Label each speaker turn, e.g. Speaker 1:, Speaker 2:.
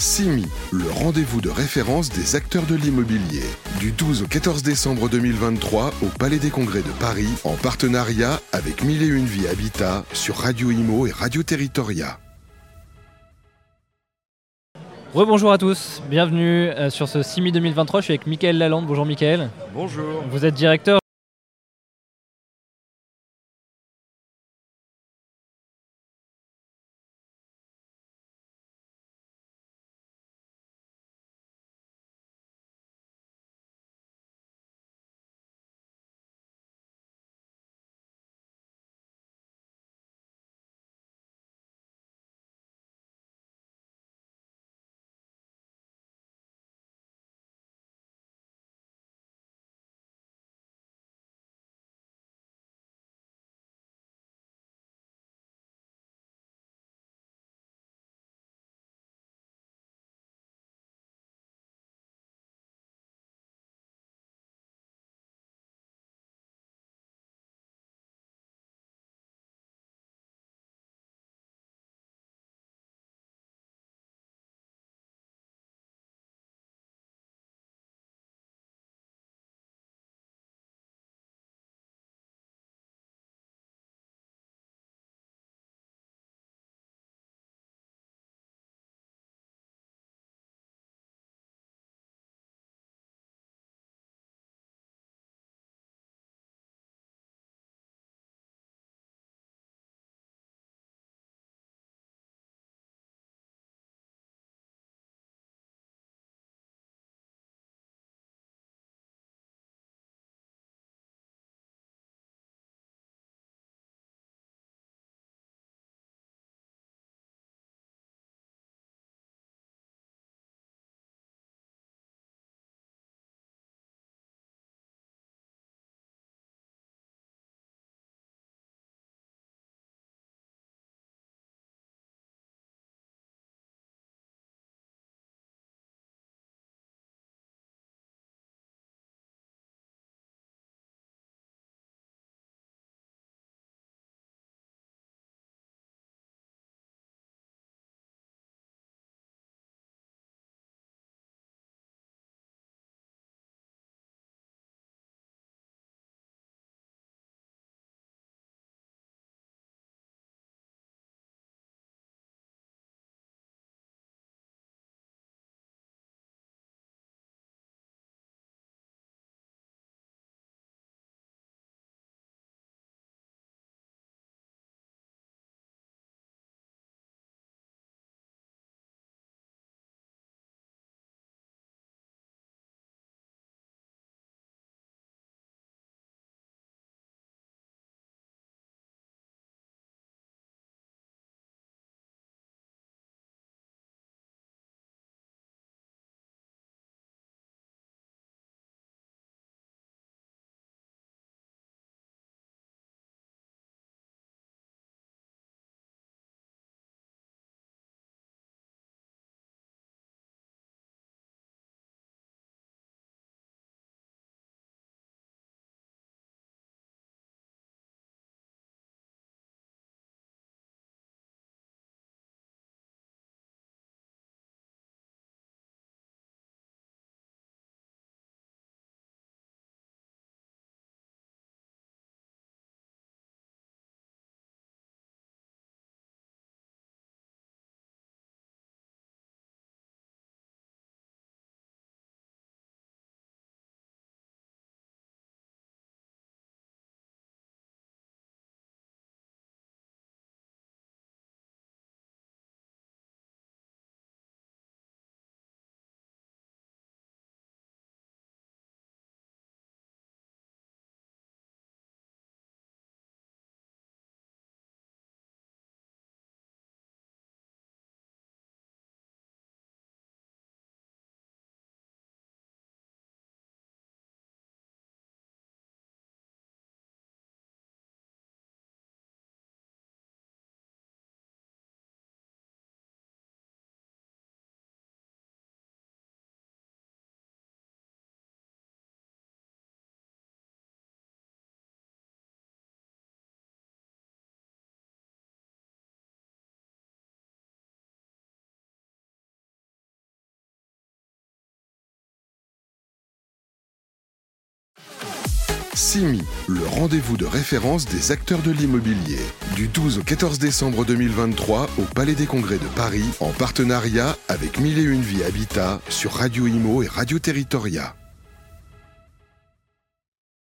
Speaker 1: CIMI, le rendez-vous de référence des acteurs de l'immobilier. Du 12 au 14 décembre 2023 au Palais des Congrès de Paris, en partenariat avec Mille et Une Vie Habitat sur Radio Imo et Radio Territoria.
Speaker 2: Rebonjour à tous, bienvenue euh, sur ce CIMI 2023. Je suis avec Mickaël Lalande. Bonjour Mickaël.
Speaker 3: Bonjour.
Speaker 2: Vous êtes directeur
Speaker 1: CIMI, le rendez-vous de référence des acteurs de l'immobilier. Du 12 au 14 décembre 2023 au Palais des Congrès de Paris, en partenariat avec Mille et Une Vie Habitat sur Radio Imo et Radio Territoria.